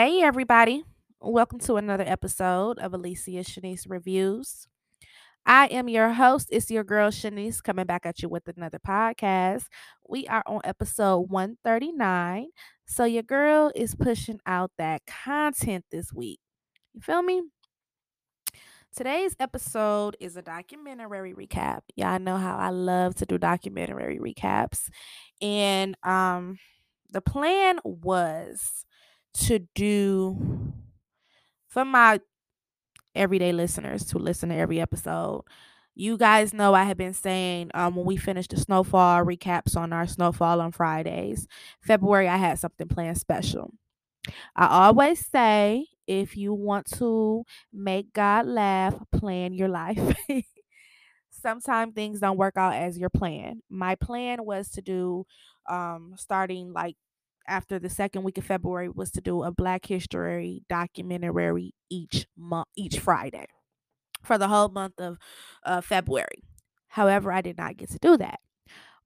Hey, everybody. Welcome to another episode of Alicia Shanice Reviews. I am your host. It's your girl Shanice coming back at you with another podcast. We are on episode 139. So, your girl is pushing out that content this week. You feel me? Today's episode is a documentary recap. Y'all know how I love to do documentary recaps. And um the plan was to do for my everyday listeners to listen to every episode. You guys know I have been saying um, when we finish the snowfall recaps on our snowfall on Fridays. February, I had something planned special. I always say if you want to make God laugh, plan your life. Sometimes things don't work out as your plan. My plan was to do um starting like after the second week of February was to do a Black History documentary each month, each Friday for the whole month of uh, February. However, I did not get to do that.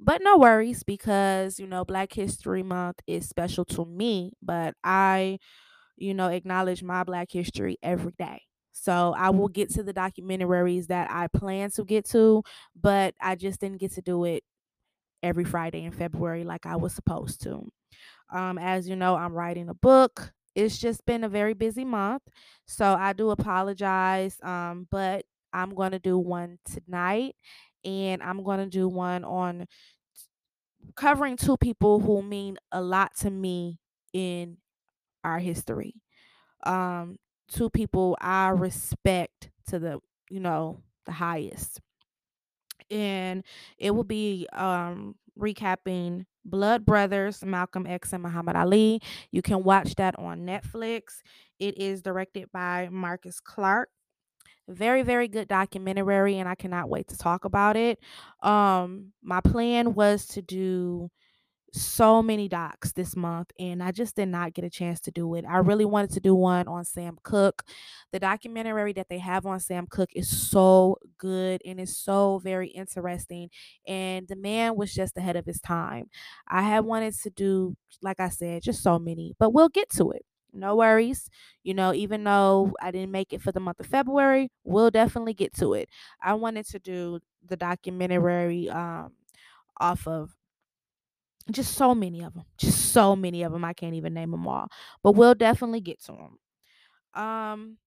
But no worries because, you know, Black History Month is special to me, but I, you know, acknowledge my Black history every day. So I will get to the documentaries that I plan to get to, but I just didn't get to do it every Friday in February like I was supposed to. Um, as you know, I'm writing a book. It's just been a very busy month. So I do apologize. Um, but I'm going to do one tonight and I'm going to do one on covering two people who mean a lot to me in our history. Um, two people I respect to the, you know, the highest. And it will be um recapping Blood Brothers, Malcolm X and Muhammad Ali. You can watch that on Netflix. It is directed by Marcus Clarke. Very, very good documentary, and I cannot wait to talk about it. Um, my plan was to do so many docs this month and I just did not get a chance to do it. I really wanted to do one on Sam Cooke. The documentary that they have on Sam Cooke is so good and it's so very interesting and the man was just ahead of his time. I had wanted to do like I said just so many, but we'll get to it. No worries. You know, even though I didn't make it for the month of February, we'll definitely get to it. I wanted to do the documentary um off of just so many of them. Just so many of them. I can't even name them all. But we'll definitely get to them. Um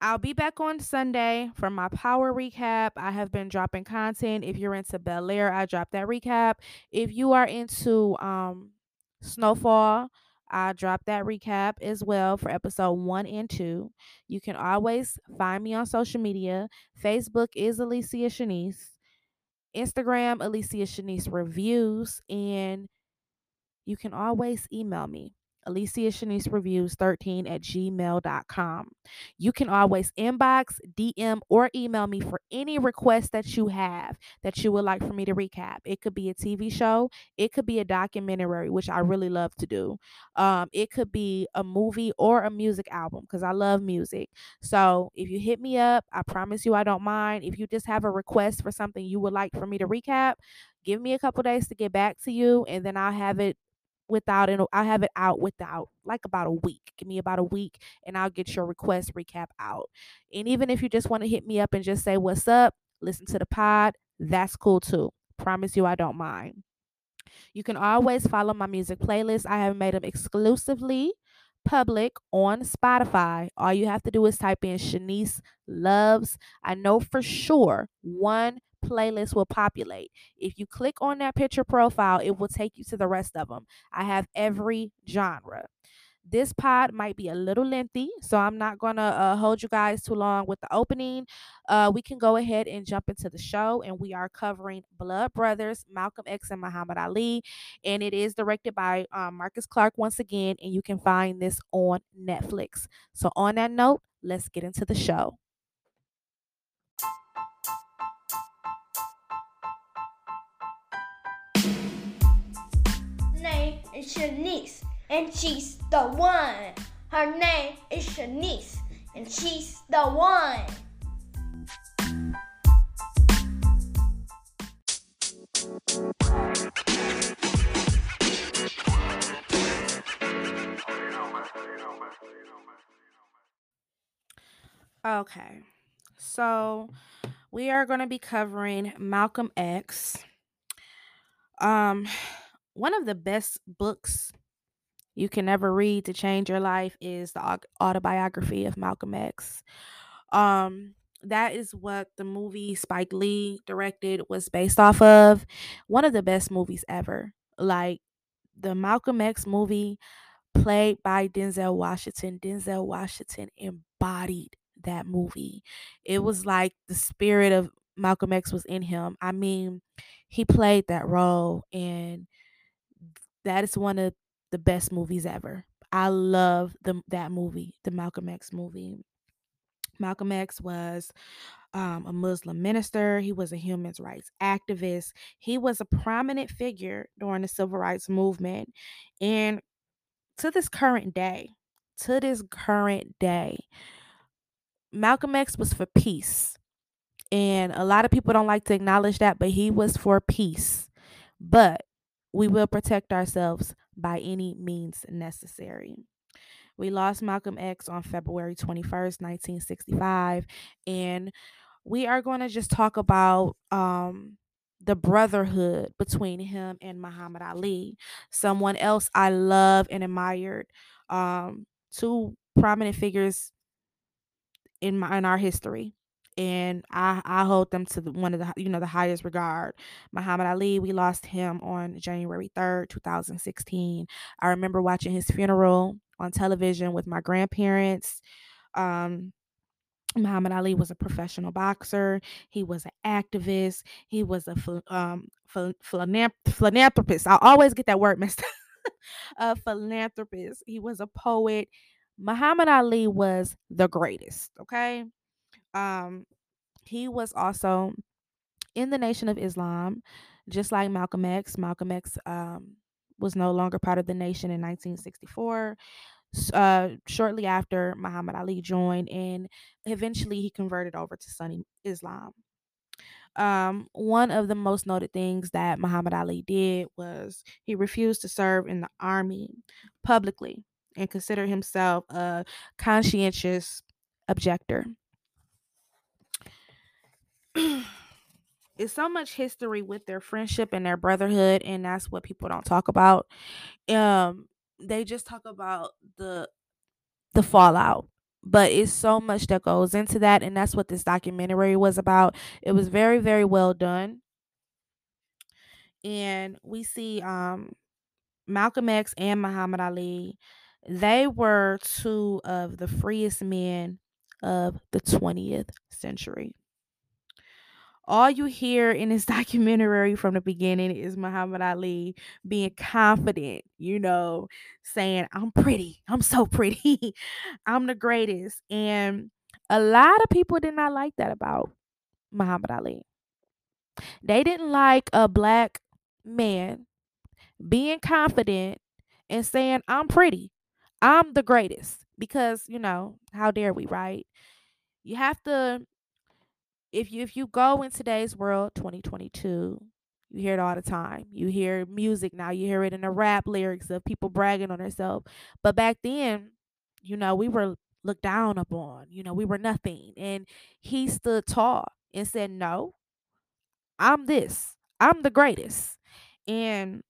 I'll be back on Sunday for my power recap. I have been dropping content. If you're into Bel Air, I dropped that recap. If you are into um Snowfall, I dropped that recap as well for episode one and two. You can always find me on social media. Facebook is Alicia Shanice. Instagram, Alicia Shanice Reviews, and you can always email me. Alicia Shanice Reviews 13 at gmail.com. You can always inbox, DM, or email me for any request that you have that you would like for me to recap. It could be a TV show, it could be a documentary, which I really love to do. Um, it could be a movie or a music album because I love music. So if you hit me up, I promise you I don't mind. If you just have a request for something you would like for me to recap, give me a couple days to get back to you and then I'll have it without and I'll have it out without like about a week. Give me about a week and I'll get your request recap out. And even if you just want to hit me up and just say what's up, listen to the pod, that's cool too. Promise you I don't mind. You can always follow my music playlist. I have made them exclusively public on Spotify. All you have to do is type in Shanice Loves. I know for sure one playlist will populate. If you click on that picture profile, it will take you to the rest of them. I have every genre. This pod might be a little lengthy, so I'm not going to uh, hold you guys too long with the opening. Uh, we can go ahead and jump into the show, and we are covering Blood Brothers, Malcolm X and Muhammad Ali, and it is directed by um, Marcus Clarke once again, and you can find this on Netflix. So, on that note, let's get into the show. is Shanice, and she's the one. Her name is Shanice, and she's the one. Okay, so we are going to be covering Malcolm X. Um, one of the best books you can ever read to change your life is the autobiography of Malcolm X. Um that is what the movie Spike Lee directed was based off of. One of the best movies ever. Like the Malcolm X movie played by Denzel Washington. Denzel Washington embodied that movie. It was like the spirit of Malcolm X was in him. I mean, he played that role and that is one of the best movies ever. I love the that movie, the Malcolm X movie. Malcolm X was um, a Muslim minister. He was a human rights activist. He was a prominent figure during the civil rights movement. And to this current day, to this current day, Malcolm X was for peace. And a lot of people don't like to acknowledge that, but he was for peace. But we will protect ourselves by any means necessary. We lost Malcolm X on February 21st, 1965. And we are going to just talk about um, the brotherhood between him and Muhammad Ali, someone else I love and admired. Um, two prominent figures in my in our history and I, I hold them to the, one of the you know the highest regard. Muhammad Ali, we lost him on January 3rd, 2016. I remember watching his funeral on television with my grandparents. Um, Muhammad Ali was a professional boxer. He was an activist. He was a um, philanthropist. I always get that word messed up. a philanthropist. He was a poet. Muhammad Ali was the greatest. Okay. Um, he was also in the Nation of Islam, just like Malcolm X. Malcolm X um, was no longer part of the nation in 1964. Uh, shortly after Muhammad Ali joined, and eventually he converted over to Sunni Islam. Um, one of the most noted things that Muhammad Ali did was he refused to serve in the army publicly and considered himself a conscientious objector. it's so much history with their friendship and their brotherhood and that's what people don't talk about. Um they just talk about the the fallout but it's so much that goes into that and that's what this documentary was about. It was very very well done. And we see um malcolm x and muhammad ali they were two of the freest men of the 20th century all you hear in this documentary from the beginning is Muhammad Ali being confident, you know, saying, I'm pretty. I'm so pretty. I'm the greatest. And a lot of people did not like that about Muhammad Ali. They didn't like a black man being confident and saying, I'm pretty. I'm the greatest. Because, you know, how dare we, right? You have to if you if you go in today's world 2022 you hear it all the time. You hear music now you hear it in the rap lyrics of people bragging on themselves. But back then you know we were looked down upon you know we were nothing. And he stood tall and said no i'm this. I'm the greatest. And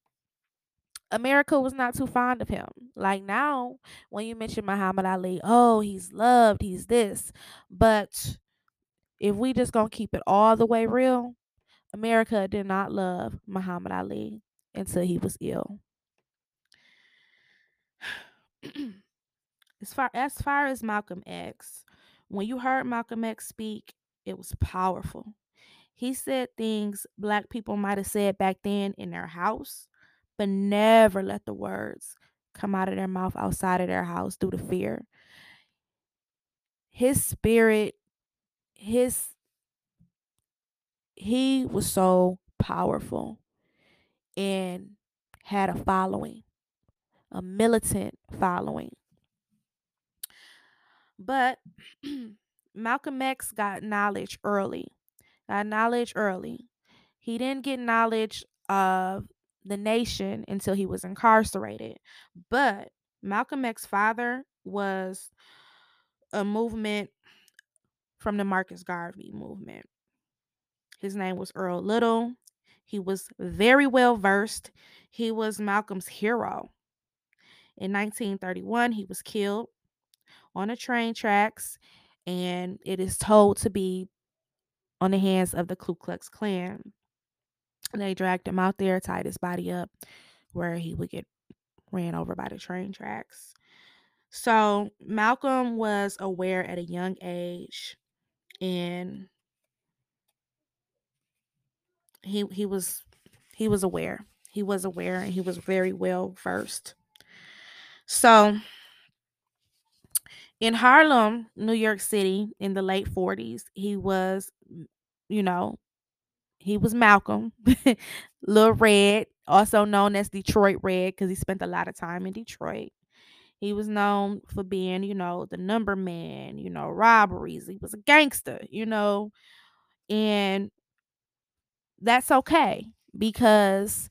America was not too fond of him. Like now, when you mention Muhammad Ali, oh, he's loved, he's this. But if we just gonna keep it all the way real, America did not love Muhammad Ali until he was ill. as far as far as Malcolm X, when you heard Malcolm X speak, it was powerful. He said things black people might have said back then in their house, but never let the words come out of their mouth outside of their house due to fear. His spirit his he was so powerful and had a following, a militant following. But Malcolm X got knowledge early. Got knowledge early. He didn't get knowledge of the nation until he was incarcerated. But Malcolm X's father was a movement from the Marcus Garvey movement. His name was Earl Little. He was very well versed. He was Malcolm's hero. In 1931, he was killed on the train tracks, and it is told to be on the hands of the Ku Klux Klan. They dragged him out there, tied his body up where he would get ran over by the train tracks. So Malcolm was aware at a young age and he he was he was aware. He was aware and he was very well versed. So in Harlem, New York City in the late 40s, he was you know, he was Malcolm, Little Red, also known as Detroit Red because he spent a lot of time in Detroit. He was known for being, you know, the number man, you know, robberies. He was a gangster, you know, and that's okay because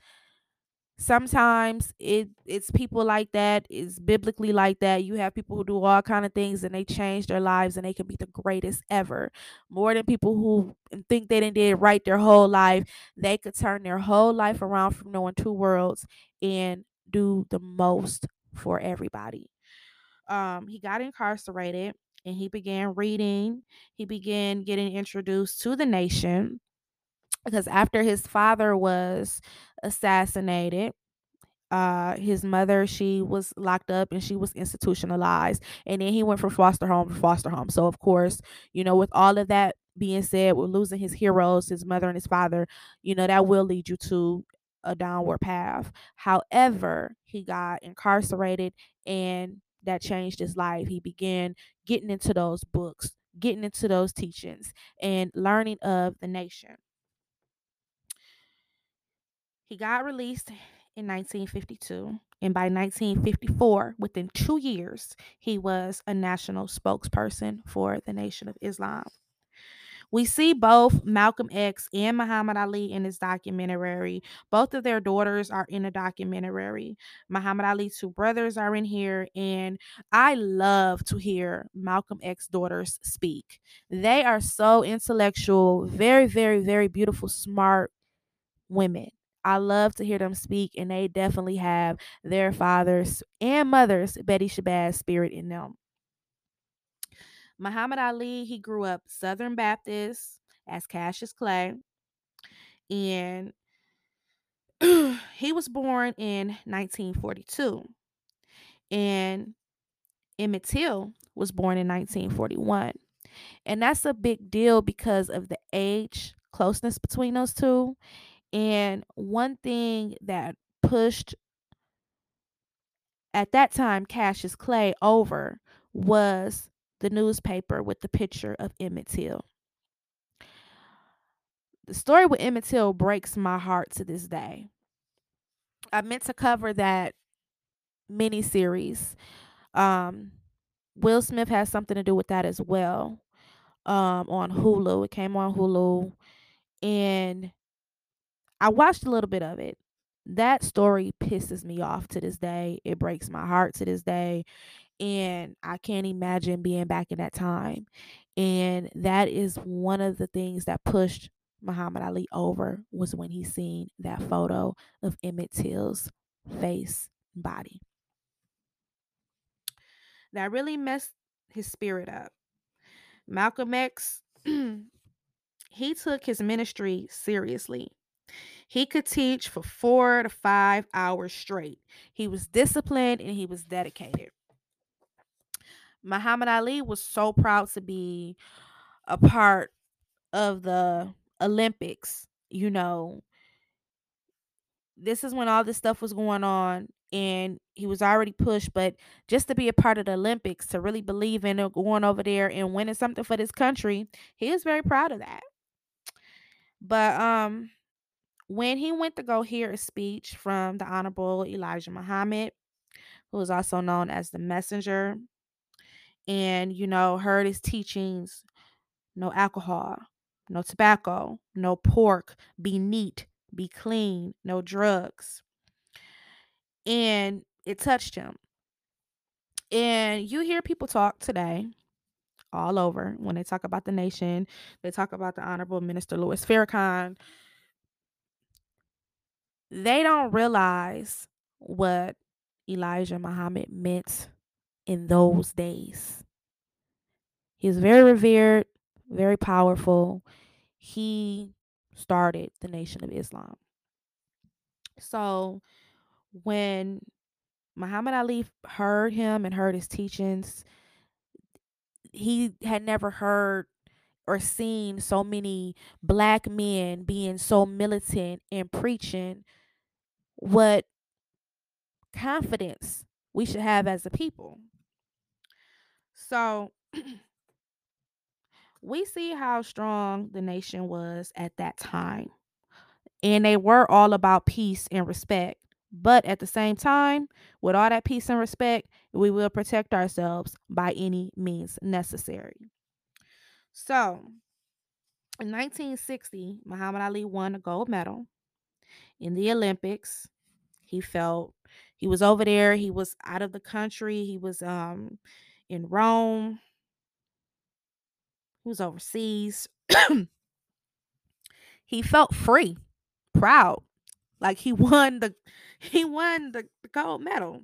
sometimes it it's people like that is biblically like that you have people who do all kind of things and they change their lives and they can be the greatest ever more than people who think they didn't did right their whole life they could turn their whole life around from knowing two worlds and do the most for everybody. Um he got incarcerated and he began reading. He began getting introduced to the nation because after his father was assassinated uh his mother she was locked up and she was institutionalized and then he went from foster home to foster home. So of course you know with all of that being said with losing his heroes his mother and his father you know that will lead you to a downward path. However he got incarcerated and that changed his life. He began getting into those books getting into those teachings and learning of the nation. He got released in 1952, and by 1954, within two years, he was a national spokesperson for the Nation of Islam. We see both Malcolm X and Muhammad Ali in this documentary. Both of their daughters are in the documentary. Muhammad Ali's two brothers are in here, and I love to hear Malcolm X daughters speak. They are so intellectual, very, very, very beautiful, smart women. I love to hear them speak, and they definitely have their fathers and mothers, Betty Shabazz spirit in them. Muhammad Ali, he grew up Southern Baptist as Cassius Clay, and he was born in 1942. And Emmett Till was born in 1941. And that's a big deal because of the age closeness between those two and one thing that pushed at that time Cassius Clay over was the newspaper with the picture of Emmett Till. The story with Emmett Till breaks my heart to this day. I meant to cover that mini series. Um, Will Smith has something to do with that as well. Um, on Hulu, it came on Hulu, and I watched a little bit of it. That story pisses me off to this day. It breaks my heart to this day. And I can't imagine being back in that time. And that is one of the things that pushed Muhammad Ali over was when he seen that photo of Emmett Till's face and body. That really messed his spirit up. Malcolm X, he took his ministry seriously. He could teach for four to five hours straight. He was disciplined and he was dedicated. Muhammad Ali was so proud to be a part of the Olympics. You know, this is when all this stuff was going on and he was already pushed but just to be a part of the olympics to really believe in going over there and winning something for this country he is very proud of that but um when he went to go hear a speech from the Honorable Elijah Muhammad, who is also known as the messenger, and you know, heard his teachings no alcohol, no tobacco, no pork, be neat, be clean, no drugs. And it touched him. And you hear people talk today all over. When they talk about the nation, they talk about the Honorable Minister Louis Farrakhan. They don't realize what Elijah Muhammad meant in those days. He was very revered, very powerful. He started the Nation of Islam. So when Muhammad Ali heard him and heard his teachings, he had never heard or seen so many black men being so militant and preaching what confidence we should have as a people. So we see how strong the nation was at that time. And they were all about peace and respect. But at the same time, with all that peace and respect, we will protect ourselves by any means necessary. So, in 1960, Muhammad Ali won a gold medal in the Olympics. He felt he was over there, he was out of the country, he was um in Rome. He was overseas. he felt free, proud, like he won the he won the, the gold medal.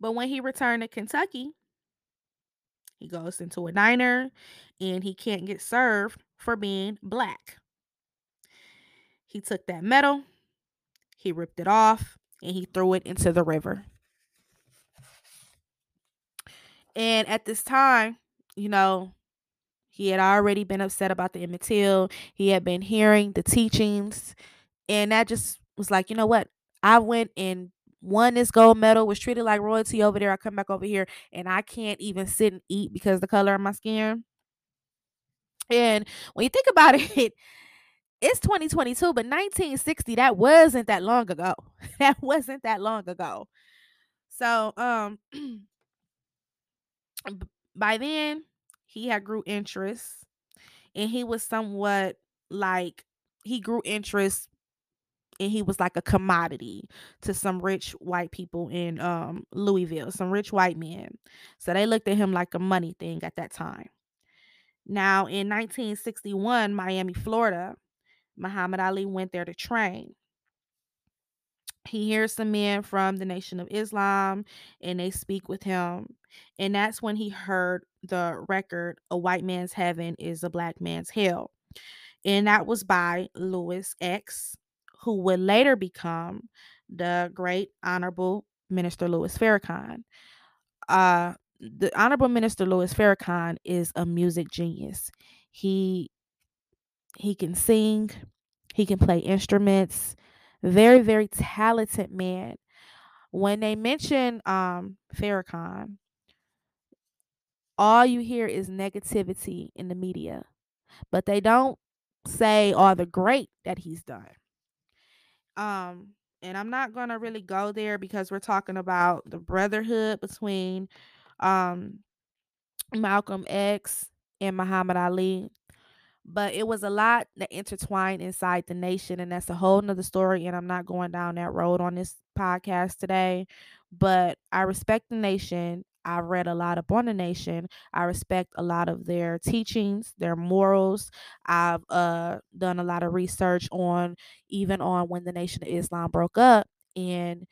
But when he returned to Kentucky, he goes into a diner and he can't get served for being black. He took that medal, he ripped it off, and he threw it into the river. And at this time, you know, he had already been upset about the Emmett Till. He had been hearing the teachings. And that just was like, you know what? I went and won this gold medal, was treated like royalty over there. I come back over here and I can't even sit and eat because the color of my skin. And when you think about it, it's 2022, but 1960, that wasn't that long ago. That wasn't that long ago. So, um, by then, he had grew interest and he was somewhat like he grew interest and he was like a commodity to some rich white people in um Louisville, some rich white men. So they looked at him like a money thing at that time. Now in 1961, Miami, Florida, Muhammad Ali went there to train. He hears some men from the Nation of Islam and they speak with him. And that's when he heard the record, A White Man's Heaven is a Black Man's Hell. And that was by Louis X, who would later become the great Honorable Minister Louis Farrakhan. Uh, the Honorable Minister Louis Farrakhan is a music genius. He he can sing, he can play instruments, very, very talented man. When they mention um Farrakhan, all you hear is negativity in the media, but they don't say all the great that he's done. Um, and I'm not gonna really go there because we're talking about the brotherhood between um Malcolm X and Muhammad Ali but it was a lot that intertwined inside the nation and that's a whole nother story and i'm not going down that road on this podcast today but i respect the nation i've read a lot upon the nation i respect a lot of their teachings their morals i've uh, done a lot of research on even on when the nation of islam broke up and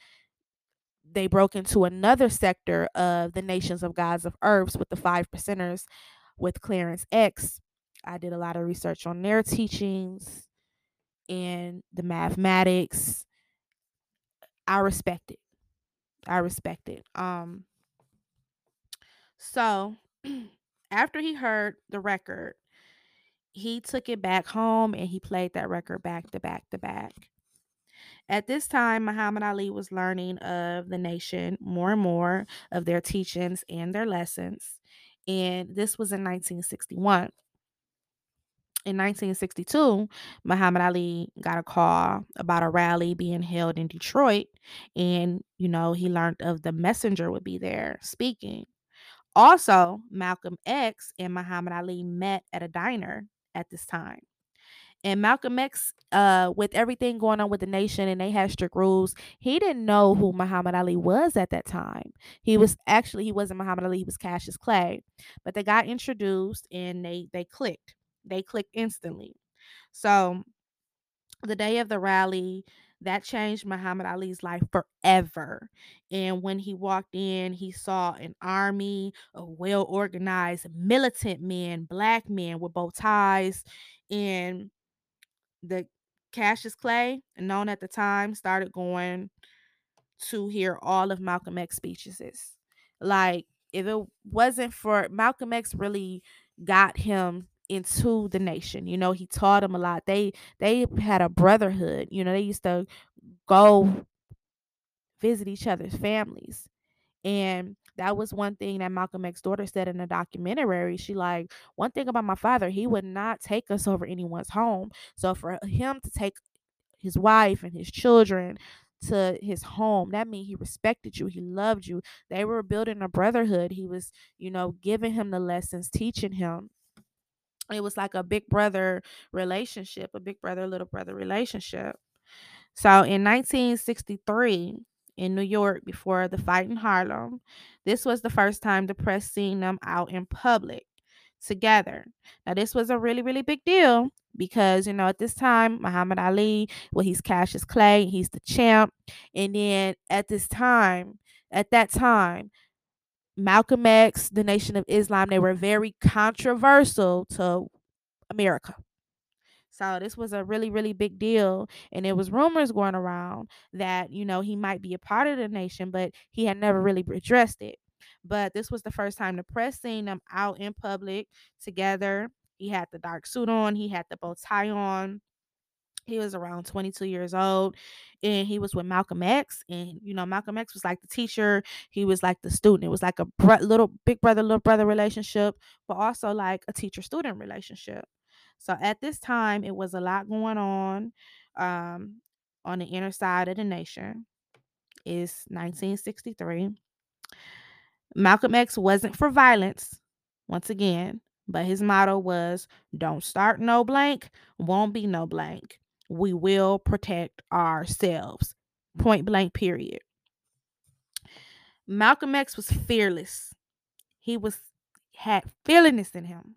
they broke into another sector of the nations of gods of earths with the five percenters with clarence x I did a lot of research on their teachings and the mathematics. I respect it. I respect it. Um so after he heard the record, he took it back home and he played that record back to back to back. At this time, Muhammad Ali was learning of the nation more and more of their teachings and their lessons. And this was in 1961 in 1962, Muhammad Ali got a call about a rally being held in Detroit. And, you know, he learned of the messenger would be there speaking. Also, Malcolm X and Muhammad Ali met at a diner at this time. And Malcolm X, uh, with everything going on with the nation and they had strict rules, he didn't know who Muhammad Ali was at that time. He was actually he wasn't Muhammad Ali, he was Cassius Clay. But they got introduced and they they clicked. They clicked instantly. So the day of the rally, that changed Muhammad Ali's life forever. And when he walked in, he saw an army of well organized, militant men, black men with bow ties. And the Cassius Clay, known at the time, started going to hear all of Malcolm X speeches. Like, if it wasn't for Malcolm X, really got him into the nation. You know, he taught them a lot. They they had a brotherhood. You know, they used to go visit each other's families. And that was one thing that Malcolm X's daughter said in a documentary. She like, one thing about my father, he would not take us over anyone's home. So for him to take his wife and his children to his home. That means he respected you. He loved you. They were building a brotherhood. He was, you know, giving him the lessons, teaching him. It was like a big brother relationship, a big brother, little brother relationship. So in 1963, in New York, before the fight in Harlem, this was the first time the press seen them out in public together. Now, this was a really, really big deal because, you know, at this time, Muhammad Ali, well, he's Cassius Clay, he's the champ. And then at this time, at that time, Malcolm X, the Nation of Islam, they were very controversial to America. So this was a really, really big deal. And there was rumors going around that, you know, he might be a part of the nation, but he had never really addressed it. But this was the first time the press seen them out in public together. He had the dark suit on, he had the bow tie on. He was around 22 years old and he was with Malcolm X. And, you know, Malcolm X was like the teacher, he was like the student. It was like a br- little big brother, little brother relationship, but also like a teacher student relationship. So at this time, it was a lot going on um, on the inner side of the nation. Is 1963. Malcolm X wasn't for violence, once again, but his motto was don't start no blank, won't be no blank. We will protect ourselves. Mm. Point blank, period. Malcolm X was fearless. He was had fearlessness in him.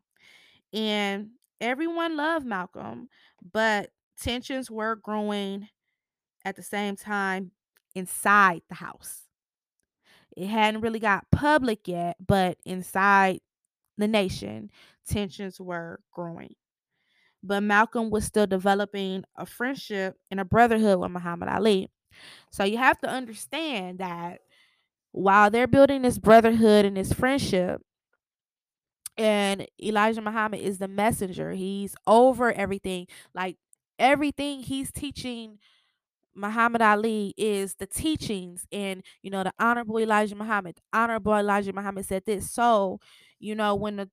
And everyone loved Malcolm, but tensions were growing at the same time inside the house. It hadn't really got public yet, but inside the nation, tensions were growing. But Malcolm was still developing a friendship and a brotherhood with Muhammad Ali. So you have to understand that while they're building this brotherhood and this friendship, and Elijah Muhammad is the messenger. He's over everything. Like everything he's teaching Muhammad Ali is the teachings and you know the honorable Elijah Muhammad. Honorable Elijah Muhammad said this. So, you know, when the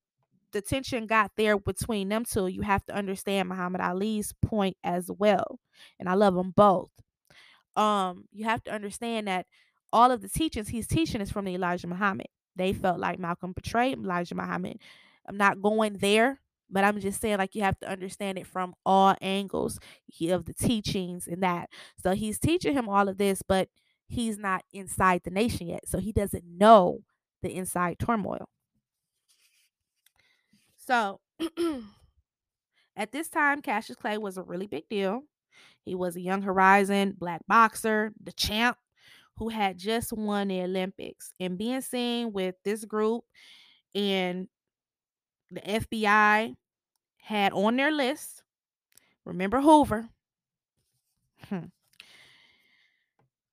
the tension got there between them two, you have to understand Muhammad Ali's point as well. And I love them both. Um, you have to understand that all of the teachings he's teaching is from the Elijah Muhammad. They felt like Malcolm betrayed Elijah Muhammad. I'm not going there, but I'm just saying like you have to understand it from all angles of the teachings and that. So he's teaching him all of this, but he's not inside the nation yet. So he doesn't know the inside turmoil. So at this time, Cassius Clay was a really big deal. He was a young horizon black boxer, the champ, who had just won the Olympics. And being seen with this group and the FBI had on their list, remember Hoover. Hmm.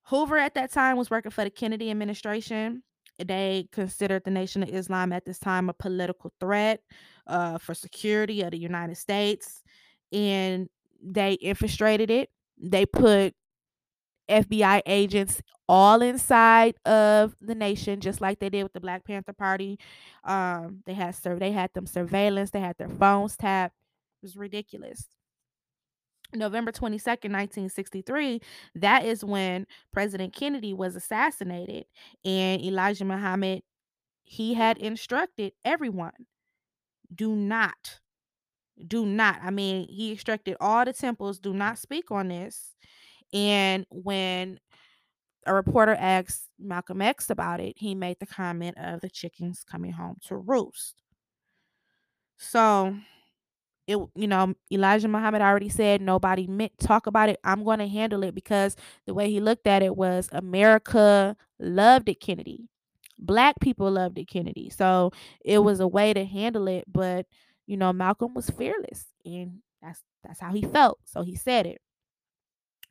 Hoover at that time was working for the Kennedy administration. They considered the Nation of Islam at this time a political threat uh, for security of the United States, and they infiltrated it. They put FBI agents all inside of the nation, just like they did with the Black Panther Party. Um, they had sur- they had them surveillance, they had their phones tapped. It was ridiculous. November 22nd, 1963, that is when President Kennedy was assassinated. And Elijah Muhammad, he had instructed everyone do not do not. I mean, he instructed all the temples do not speak on this. And when a reporter asked Malcolm X about it, he made the comment of the chickens coming home to roost. So it you know elijah muhammad already said nobody meant talk about it i'm going to handle it because the way he looked at it was america loved it kennedy black people loved it kennedy. So it mm. was a way to handle it but you know malcolm was fearless and that's that's how he felt so he said it.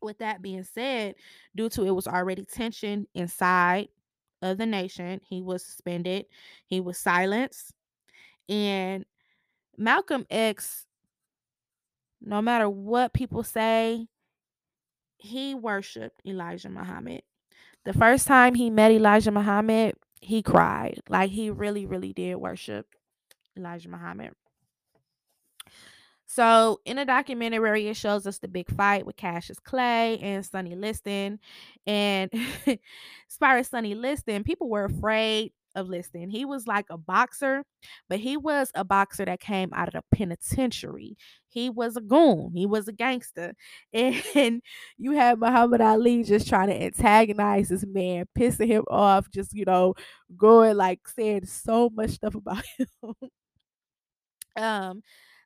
With that being said due to it was already tension inside of the nation he was suspended he was silenced and Malcolm X, no matter what people say, he worshiped Elijah Muhammad. The first time he met Elijah Muhammad, he cried. Like he really, really did worship Elijah Muhammad. So in a documentary, it shows us the big fight with Cassius Clay and Sonny Liston. And as far as Sonny Liston, people were afraid of Liston. He was like a boxer, but he was a boxer that came out of the penitentiary. He was a goon. He was a gangster. And you had Muhammad Ali just trying to antagonize this man, pissing him off, just, you know, going like saying so much stuff about him. um,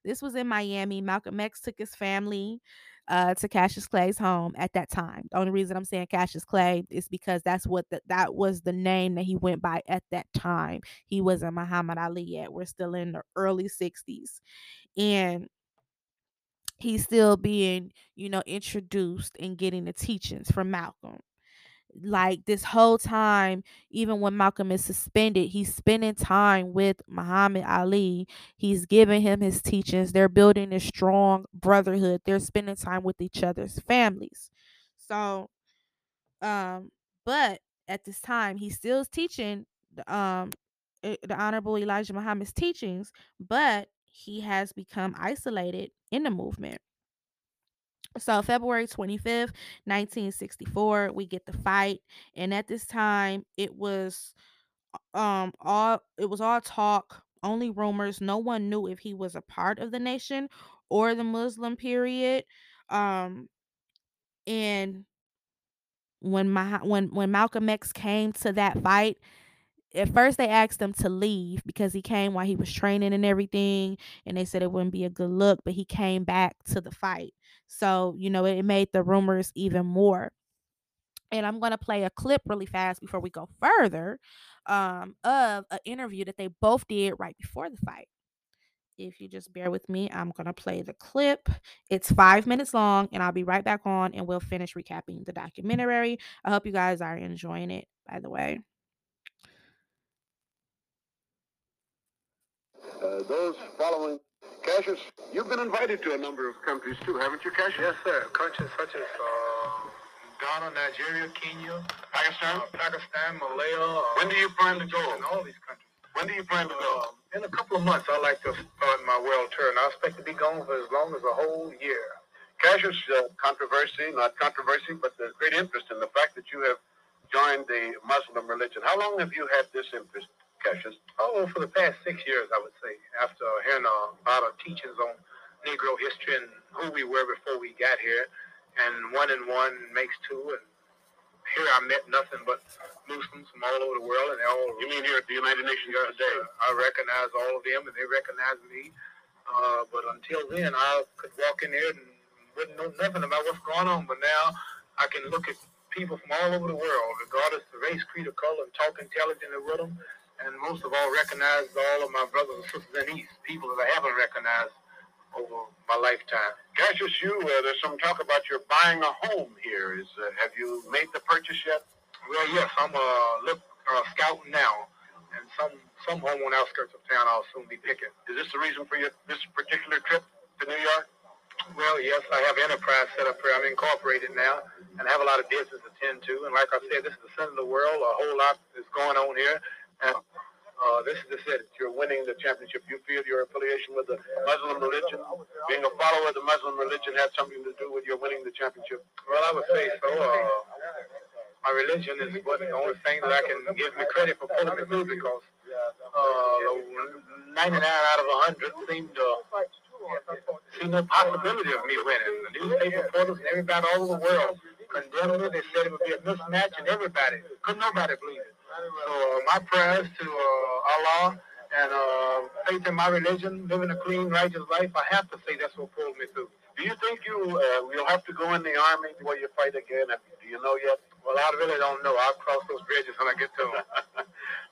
this was in Miami. Malcolm X took his family uh, to Cassius Clay's home at that time. The only reason I'm saying Cassius Clay is because that's what the, that was the name that he went by at that time. He wasn't Muhammad Ali yet. We're still in the early 60s. And he's still being, you know, introduced and getting the teachings from Malcolm like this whole time, even when Malcolm is suspended, he's spending time with Muhammad Ali. He's giving him his teachings. They're building a strong brotherhood. They're spending time with each other's families. So, um, but at this time, he still is teaching um the Honorable Elijah Muhammad's teachings, but he has become isolated in the movement. So February 25th, 1964, we get the fight. And at this time, it was um all it was all talk, only rumors. No one knew if he was a part of the nation or the Muslim period. Um and when my when when Malcolm X came to that fight, at first they asked him to leave because he came while he was training and everything and they said it wouldn't be a good look but he came back to the fight so you know it made the rumors even more. And i'm going to play a clip really fast before we go further um, of an interview that they both did right before the fight. If you just bear with me i'm going to play the clip. It's five minutes long and i'll be right back on and we'll finish recapping the documentary. I hope you guys are enjoying it by the way. Uh, those following Cassius, you've been invited to a number of countries too, haven't you, Cassius? Yes, sir. Countries such as uh, Ghana, Nigeria, Kenya, Pakistan, uh, Pakistan, Malaya. Uh, when do you plan to go? In all these countries. When do you plan to go? Uh, in a couple of months, I'd like to start my world tour, and I expect to be gone for as long as a whole year. Cassius, uh, controversy, not controversy, but there's great interest in the fact that you have joined the Muslim religion. How long have you had this interest? Cassius? Oh, for the past six years, I would say, after hearing a lot of teachings on Negro history and who we were before we got here, and one and one makes two, and here I met nothing but Muslims from all over the world, and they all. You mean here at the United Nations yes, today? I recognize all of them, and they recognize me. Uh, but until then, I could walk in there and wouldn't know nothing about what's going on. But now I can look at people from all over the world, regardless of race, creed, or color, and talk intelligently with them and most of all recognize all of my brothers and sisters in the East, people that I haven't recognized over my lifetime. Cassius, you, uh, there's some talk about your buying a home here. Is uh, Have you made the purchase yet? Well, yes, I'm uh, look, uh, scouting now, and some, some home on the outskirts of town I'll soon be picking. Is this the reason for your, this particular trip to New York? Well, yes, I have enterprise set up here. I'm incorporated now, and I have a lot of business to tend to. And like I said, this is the center of the world. A whole lot is going on here. And uh, this is it. You're winning the championship. You feel your affiliation with the Muslim religion, being a follower of the Muslim religion, had something to do with your winning the championship? Well, I would say so. Uh, my religion is what the only thing that I can give me credit for pulling me through because uh, 99 out of 100 seem to see no possibility of me winning. The newspaper reporters and everybody all over the world condemned it. They said it would be a mismatch, and everybody, could nobody believe my prayers to uh, Allah and uh, faith in my religion, living a clean, righteous life, I have to say that's what pulled me through. Do you think you uh, you'll have to go in the army before you fight again? Do you know yet? Well, I really don't know. I'll cross those bridges when I get to them.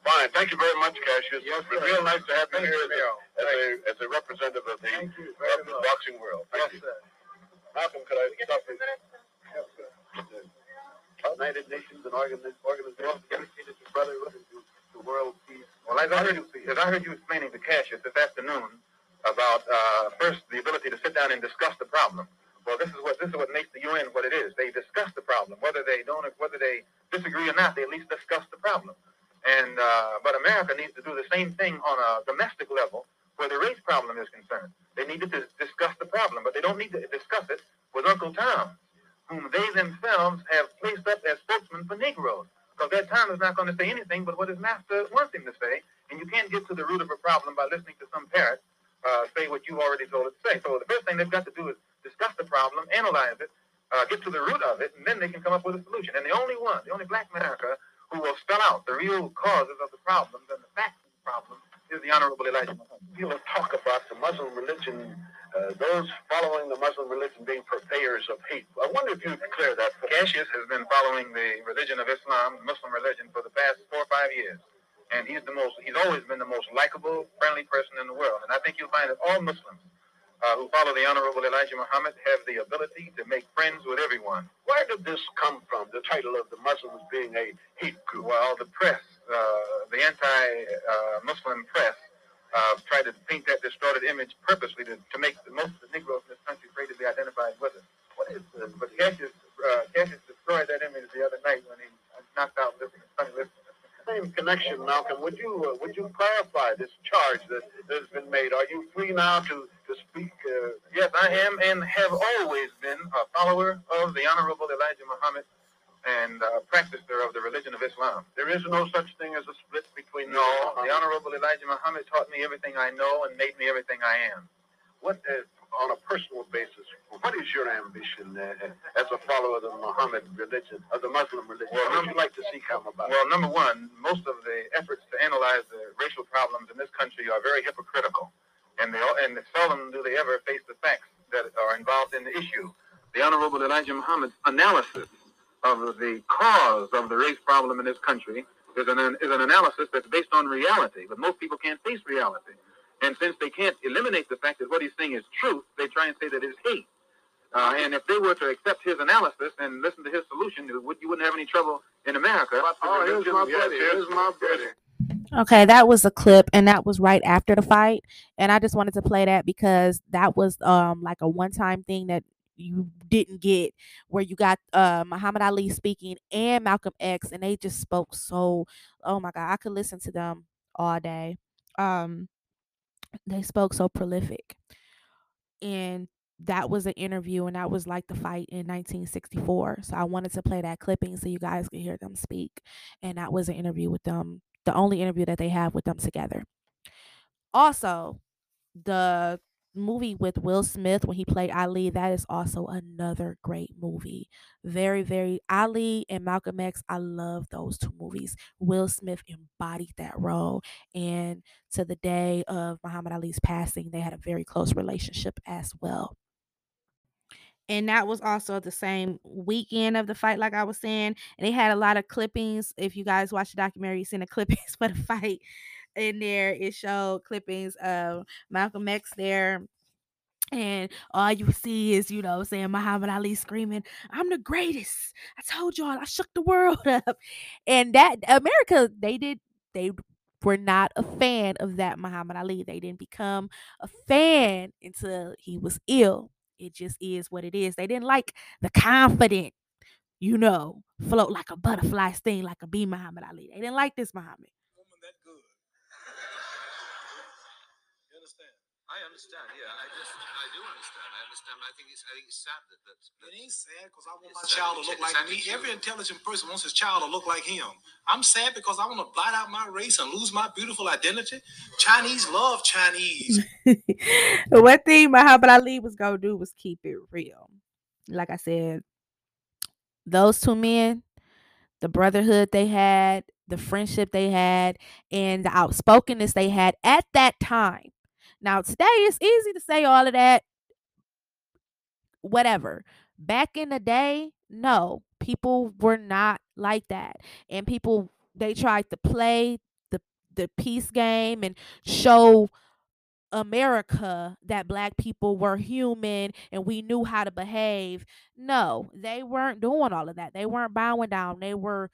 Fine. Thank you very much, Cassius. Yes, it's real nice to have you Thank here you, as, a, as, a, representative of the, of the boxing world. Yes, Thank you. sir. Malcolm, could I stop you? Yes, sir. United Nations and organiz- organizations dedicated to brotherhood and to, to world peace. Well, as I heard you, as I heard you explaining to Cassius this afternoon about uh, first the ability to sit down and discuss the problem. Well, this is what this is what makes the UN what it is. They discuss the problem, whether they don't, whether they disagree or not. They at least discuss the problem. And uh, but America needs to do the same thing on a domestic level where the race problem is concerned. They need to dis- discuss the problem, but they don't need to discuss it with Uncle Tom, whom they themselves have placed up as spokesman for Negroes. Because that Tom is not going to say anything but what his master wants him to say, and you can't get to the root of a problem by listening to some parrot uh, say what you already told it to say. So the first thing they've got to do is discuss the problem, analyze it, uh, get to the root of it, and then they can come up with a solution. And the only one, the only black America who will spell out the real causes of the problems and the facts of the problem is the Honorable Elijah Muhammad. You will talk about the Muslim religion, uh, those following the Muslim religion being purveyors of hate. I wonder if you could clear that Cassius has been following the religion of Islam, the Muslim religion, for the past four or five years. And he's the most, he's always been the most likable, friendly person in the world. And I think you'll find that all Muslims uh, who follow the Honorable Elijah Muhammad have the ability to make friends with everyone. Where did this come from, the title of the Muslims being a hate group? Well, the press, the anti-Muslim press, uh, tried to paint that distorted image purposely to, to make the, most of the Negroes in this country afraid to be identified with it. What is this? But Cassius, uh, Cassius destroyed that image the other night when he knocked out Liston, Sonny. Same connection, Malcolm. Would you uh, would you clarify this charge that has been made? Are you free now to to speak? Uh, Yes, I am and have always been a follower of the Honorable Elijah Muhammad and uh, practicer of the religion of Islam. there is no such thing as a split between No, the Honorable Elijah Muhammad taught me everything I know and made me everything I am. What, uh, on a personal basis, what is your ambition uh, as a follower of the Muhammad religion, of the Muslim religion? Well, what would you like to see come about? Well, number one, most of the efforts to analyze the racial problems in this country are very hypocritical, and they and seldom do they ever face the facts that are involved in the issue. The Honorable Elijah Muhammad's analysis of the cause of the race problem in this country is an is an analysis that's based on reality, but most people can't face reality. And since they can't eliminate the fact that what he's saying is truth, they try and say that it's hate. Uh, and if they were to accept his analysis and listen to his solution, you would- you wouldn't have any trouble in America. Oh, here's my buddy. Here's my buddy. Okay, that was a clip and that was right after the fight. And I just wanted to play that because that was um like a one-time thing that you didn't get where you got uh Muhammad Ali speaking and Malcolm X and they just spoke so oh my god, I could listen to them all day. Um they spoke so prolific. And that was an interview and that was like the fight in 1964. So I wanted to play that clipping so you guys could hear them speak. And that was an interview with them, the only interview that they have with them together. Also, the movie with Will Smith when he played Ali, that is also another great movie. Very, very Ali and Malcolm X. I love those two movies. Will Smith embodied that role. And to the day of Muhammad Ali's passing, they had a very close relationship as well. And that was also the same weekend of the fight, like I was saying. And they had a lot of clippings. If you guys watch the documentary, you seen the clippings for the fight in there. It showed clippings of Malcolm X there. And all you see is, you know, saying Muhammad Ali screaming, I'm the greatest. I told y'all I shook the world up. And that America, they did, they were not a fan of that Muhammad Ali. They didn't become a fan until he was ill. It just is what it is. They didn't like the confident, you know, float like a butterfly, sting like a bee Muhammad Ali. They didn't like this Muhammad. woman that good. You understand? I understand. Yeah, I just I do understand. I understand, but I think it's I think it's sad that that, that It ain't sad because I want my child to look like me. that you- Every intelligent person wants his child to look like him. I'm sad because I want to blot out my race and lose my beautiful identity. Chinese love Chinese. One thing Muhammad Ali was gonna do was keep it real. Like I said, those two men, the brotherhood they had, the friendship they had, and the outspokenness they had at that time. Now today it's easy to say all of that. Whatever. Back in the day, no, people were not like that. And people they tried to play the the peace game and show America that black people were human and we knew how to behave. No, they weren't doing all of that. They weren't bowing down. They were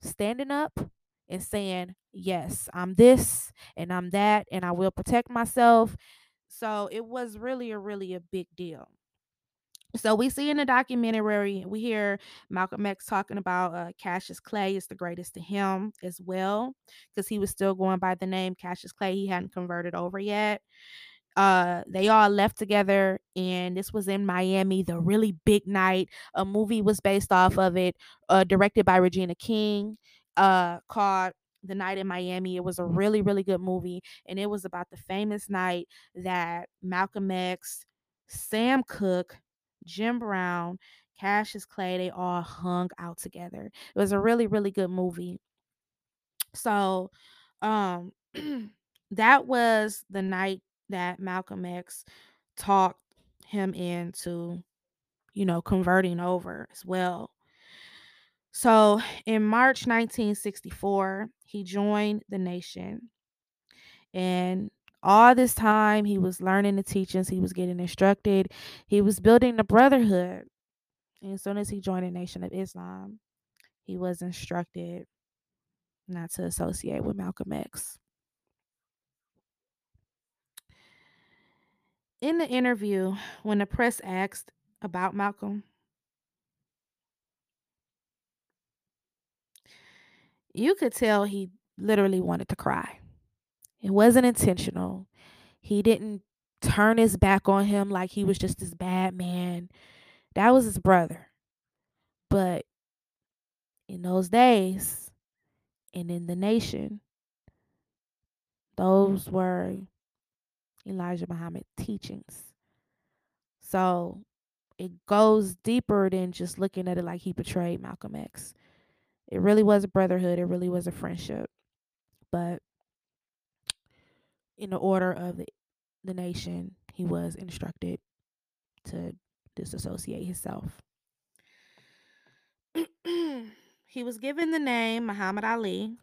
standing up and saying, Yes, I'm this and I'm that, and I will protect myself. So it was really a really a big deal. So we see in the documentary, we hear Malcolm X talking about uh, Cassius Clay is the greatest to him as well, because he was still going by the name Cassius Clay. He hadn't converted over yet. Uh, they all left together, and this was in Miami, the really big night. A movie was based off of it, uh, directed by Regina King, uh, called The Night in Miami. It was a really, really good movie, and it was about the famous night that Malcolm X, Sam Cooke, Jim Brown, Cassius Clay, they all hung out together. It was a really, really good movie. So, um, that was the night that Malcolm X talked him into, you know, converting over as well. So, in March 1964, he joined the nation. And all this time, he was learning the teachings, he was getting instructed, he was building the brotherhood. And as soon as he joined the Nation of Islam, he was instructed not to associate with Malcolm X. In the interview, when the press asked about Malcolm, you could tell he literally wanted to cry. It wasn't intentional. He didn't turn his back on him like he was just this bad man. That was his brother. But in those days and in the nation, those were Elijah Muhammad teachings. So it goes deeper than just looking at it like he betrayed Malcolm X. It really was a brotherhood, it really was a friendship. But in the order of the, the nation, he was instructed to disassociate himself. he was given the name Muhammad Ali,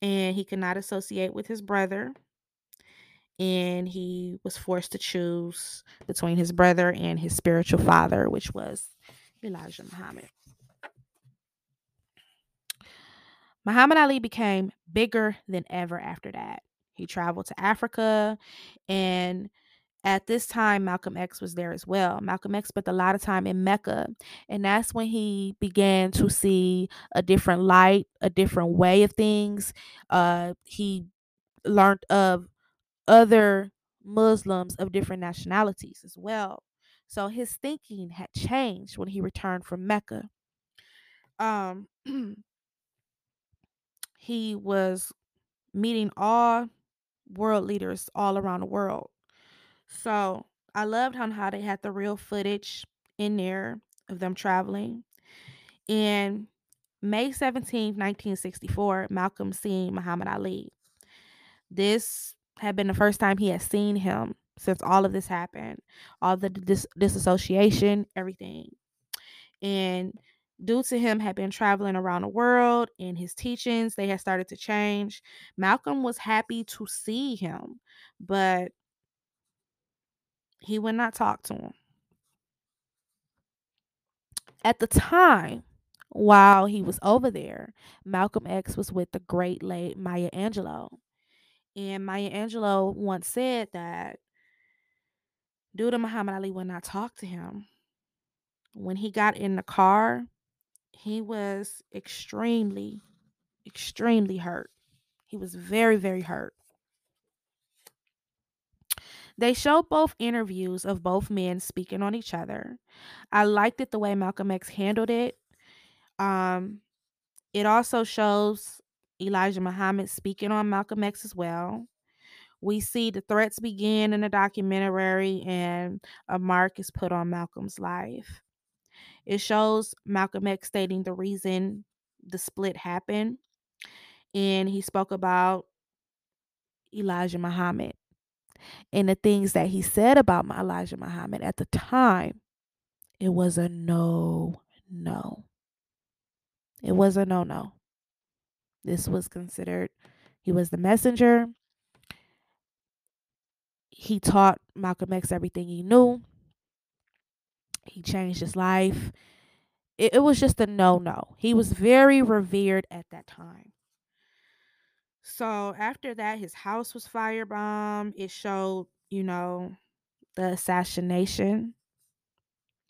and he could not associate with his brother. And he was forced to choose between his brother and his spiritual father, which was Elijah Muhammad. Muhammad Ali became bigger than ever after that. He traveled to Africa, and at this time, Malcolm X was there as well. Malcolm X spent a lot of time in Mecca, and that's when he began to see a different light, a different way of things. Uh, he learned of other Muslims of different nationalities as well. So his thinking had changed when he returned from Mecca. Um, he was meeting all world leaders all around the world. So I loved how, how they had the real footage in there of them traveling. And May 17, 1964, Malcolm seen Muhammad Ali. This had been the first time he had seen him since all of this happened, all the dis- disassociation, everything. And due to him had been traveling around the world and his teachings, they had started to change. Malcolm was happy to see him, but he would not talk to him. At the time, while he was over there, Malcolm X was with the great late Maya Angelou. And Maya Angelou once said that due to Muhammad Ali would not talk to him, when he got in the car, he was extremely, extremely hurt. He was very, very hurt. They showed both interviews of both men speaking on each other. I liked it the way Malcolm X handled it. Um, it also shows Elijah Muhammad speaking on Malcolm X as well. We see the threats begin in the documentary, and a mark is put on Malcolm's life. It shows Malcolm X stating the reason the split happened, and he spoke about Elijah Muhammad and the things that he said about Elijah Muhammad at the time. It was a no, no. It was a no, no. This was considered, he was the messenger. He taught Malcolm X everything he knew. He changed his life. It, it was just a no, no. He was very revered at that time. So after that, his house was firebombed. It showed, you know, the assassination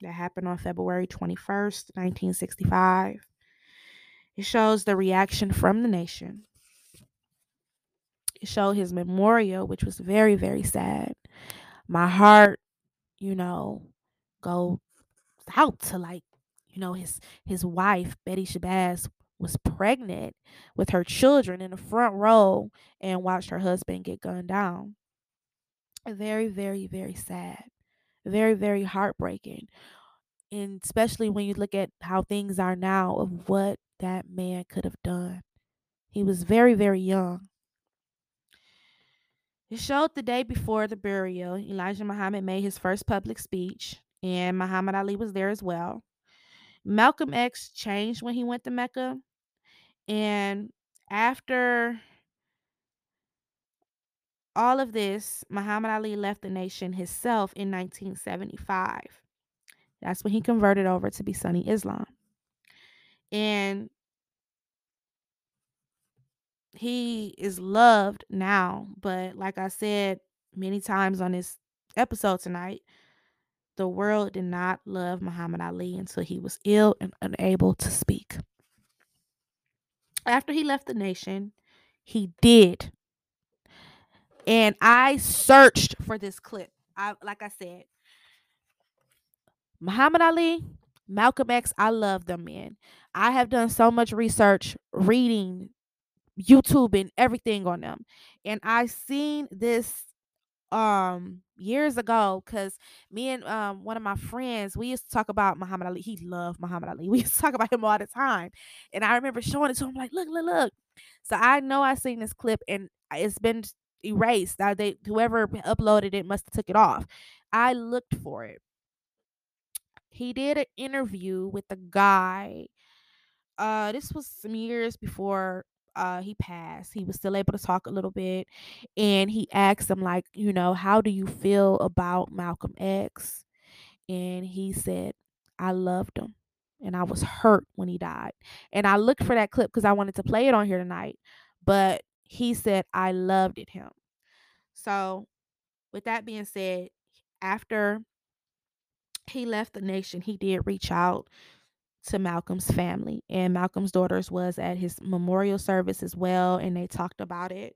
that happened on February 21st, 1965. It shows the reaction from the nation. It showed his memorial, which was very, very sad. My heart, you know, go out to like, you know, his his wife, Betty Shabazz, was pregnant with her children in the front row and watched her husband get gunned down. Very, very, very sad. Very, very heartbreaking. And especially when you look at how things are now of what that man could have done. He was very, very young. It showed the day before the burial, Elijah Muhammad made his first public speech, and Muhammad Ali was there as well. Malcolm X changed when he went to Mecca. And after all of this, Muhammad Ali left the nation himself in 1975. That's when he converted over to be Sunni Islam. And he is loved now, but like I said many times on this episode tonight, the world did not love Muhammad Ali until he was ill and unable to speak. After he left the nation, he did. And I searched for this clip. I like I said, Muhammad Ali, Malcolm X, I love them men. I have done so much research, reading, YouTube and everything on them. And I've seen this um years ago because me and um one of my friends we used to talk about Muhammad Ali. He loved Muhammad Ali. We used to talk about him all the time. And I remember showing it to him like, look, look, look. So I know I seen this clip and it's been erased. I, they whoever uploaded it must have took it off. I looked for it. He did an interview with a guy. Uh, this was some years before uh he passed. He was still able to talk a little bit and he asked him like you know how do you feel about malcolm x? And he said i loved him and i was hurt when he died. And i looked for that clip because i wanted to play it on here tonight but he said i loved it him. So with that being said after he left the nation he did reach out to Malcolm's family. And Malcolm's daughters was at his memorial service as well. And they talked about it.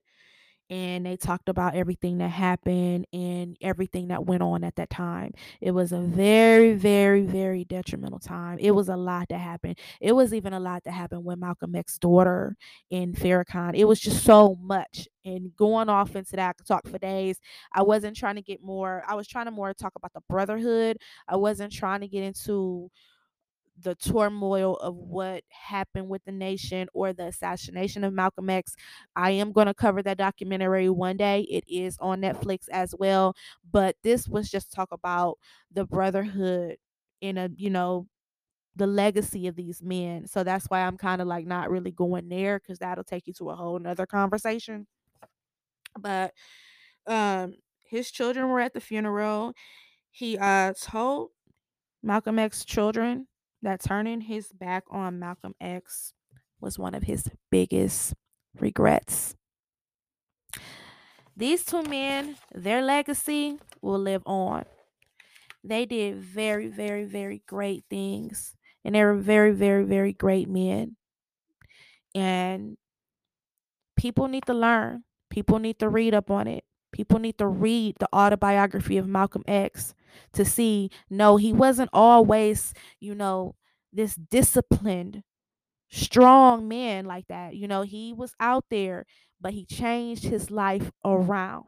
And they talked about everything that happened and everything that went on at that time. It was a very, very, very detrimental time. It was a lot that happened. It was even a lot that happened with Malcolm X's daughter in Farrakhan. It was just so much. And going off into that, I could talk for days. I wasn't trying to get more, I was trying to more talk about the brotherhood. I wasn't trying to get into the turmoil of what happened with the nation or the assassination of Malcolm X. I am going to cover that documentary one day. It is on Netflix as well, but this was just talk about the brotherhood in a, you know, the legacy of these men. So that's why I'm kind of like not really going there because that'll take you to a whole nother conversation. But um his children were at the funeral. He uh told Malcolm X children that turning his back on Malcolm X was one of his biggest regrets. These two men, their legacy will live on. They did very, very, very great things. And they were very, very, very great men. And people need to learn. People need to read up on it. People need to read the autobiography of Malcolm X to see no, he wasn't always, you know, this disciplined, strong man like that. You know, he was out there, but he changed his life around.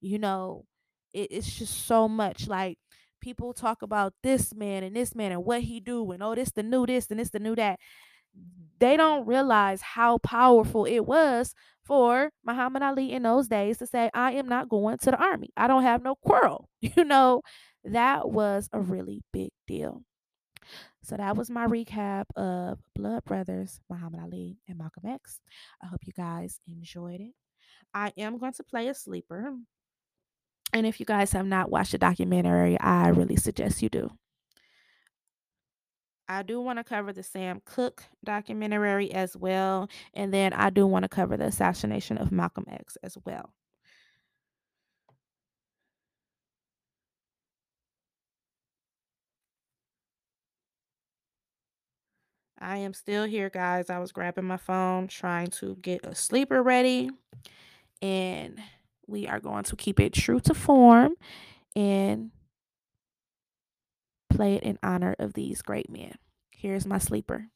You know, it, it's just so much like people talk about this man and this man and what he do and oh this the new this and this the new that they don't realize how powerful it was for Muhammad Ali in those days to say, I am not going to the army. I don't have no quarrel. You know, that was a really big deal. So that was my recap of Blood Brothers, Muhammad Ali, and Malcolm X. I hope you guys enjoyed it. I am going to play a sleeper. And if you guys have not watched the documentary, I really suggest you do. I do want to cover the Sam Cooke documentary as well. And then I do want to cover the assassination of Malcolm X as well. I am still here, guys. I was grabbing my phone trying to get a sleeper ready. And we are going to keep it true to form and play it in honor of these great men. Here's my sleeper.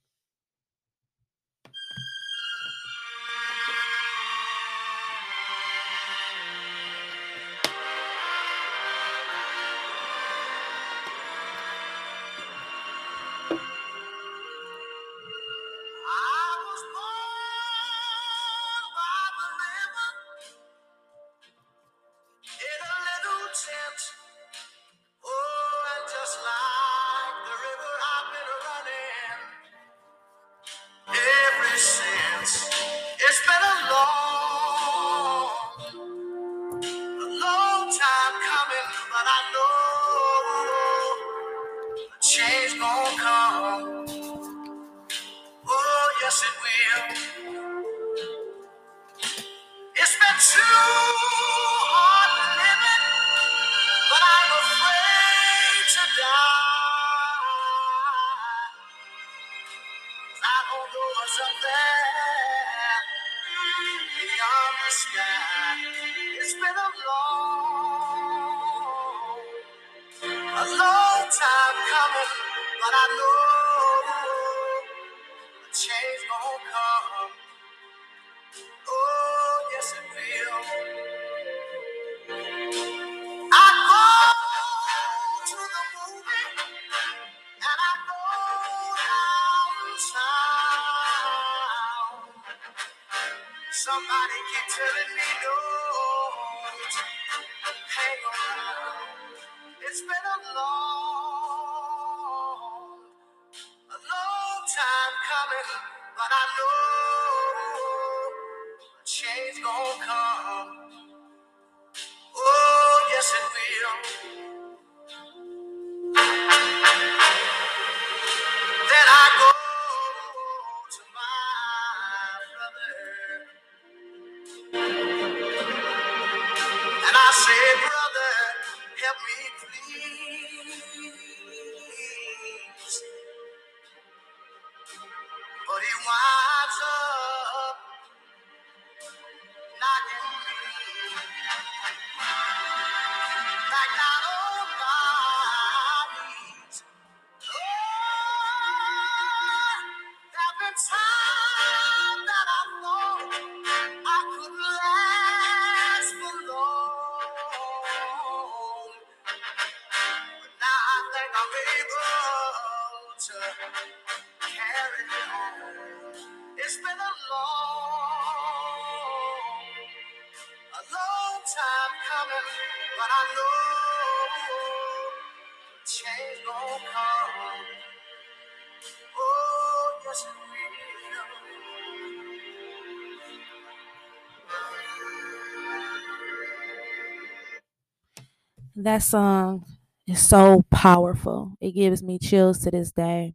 That song is so powerful. It gives me chills to this day.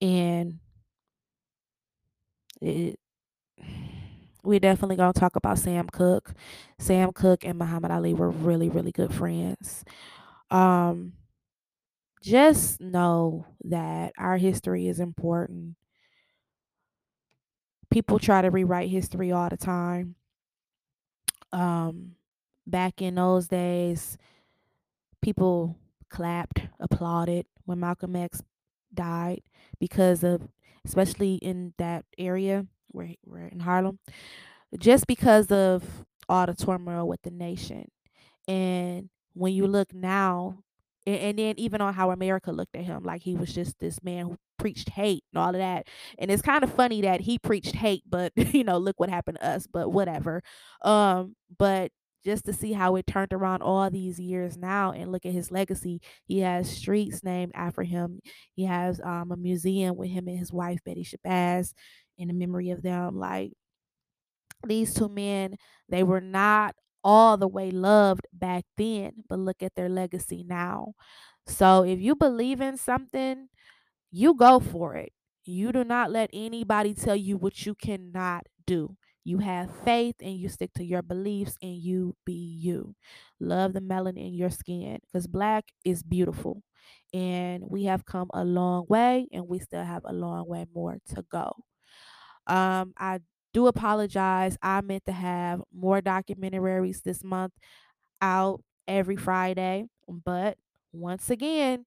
And it we definitely gonna talk about Sam Cooke. Sam Cooke and Muhammad Ali were really, really good friends. Um just know that our history is important. People try to rewrite history all the time. Um back in those days, people clapped, applauded when Malcolm X died because of, especially in that area where we're in Harlem, just because of all the turmoil with the nation. And when you look now, and, and then even on how America looked at him, like he was just this man who preached hate and all of that. And it's kind of funny that he preached hate, but you know, look what happened to us. But whatever. Um, but just to see how it turned around all these years now and look at his legacy. He has streets named after him. He has um, a museum with him and his wife Betty Shabazz in the memory of them. Like these two men, they were not all the way loved back then, but look at their legacy now. So if you believe in something, you go for it. You do not let anybody tell you what you cannot do. You have faith and you stick to your beliefs and you be you. Love the melanin in your skin because black is beautiful. And we have come a long way and we still have a long way more to go. Um, I do apologize. I meant to have more documentaries this month out every Friday. But once again,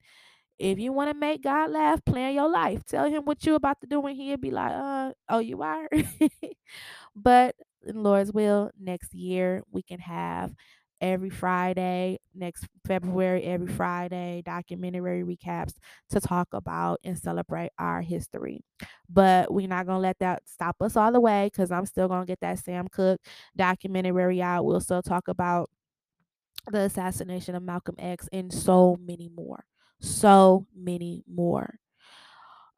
if you want to make God laugh, plan your life. Tell him what you're about to do and he'll be like, uh, oh, you are. but in Lord's will, next year we can have every Friday, next February, every Friday, documentary recaps to talk about and celebrate our history. But we're not gonna let that stop us all the way because I'm still gonna get that Sam Cooke documentary out. We'll still talk about the assassination of Malcolm X and so many more. So many more.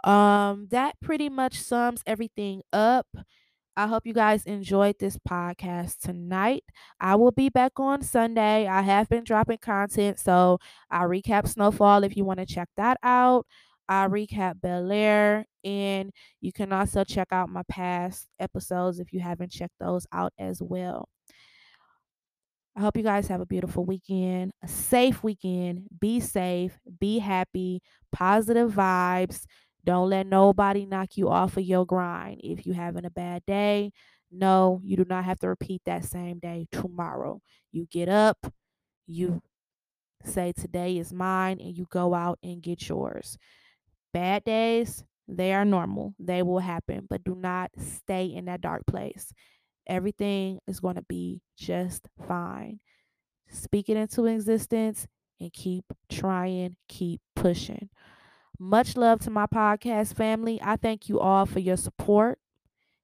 Um, that pretty much sums everything up. I hope you guys enjoyed this podcast tonight. I will be back on Sunday. I have been dropping content, so I recap Snowfall if you want to check that out. I recap Bel Air, and you can also check out my past episodes if you haven't checked those out as well. I hope you guys have a beautiful weekend, a safe weekend. Be safe, be happy, positive vibes. Don't let nobody knock you off of your grind. If you're having a bad day, no, you do not have to repeat that same day tomorrow. You get up, you say, Today is mine, and you go out and get yours. Bad days, they are normal, they will happen, but do not stay in that dark place. Everything is going to be just fine. Speak it into existence and keep trying, keep pushing. Much love to my podcast family. I thank you all for your support.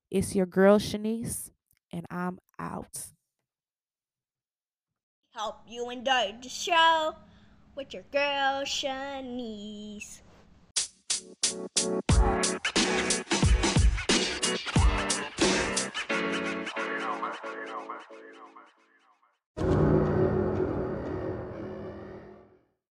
It's your girl Shanice, and I'm out. Hope you enjoyed the show with your girl Shanice. You.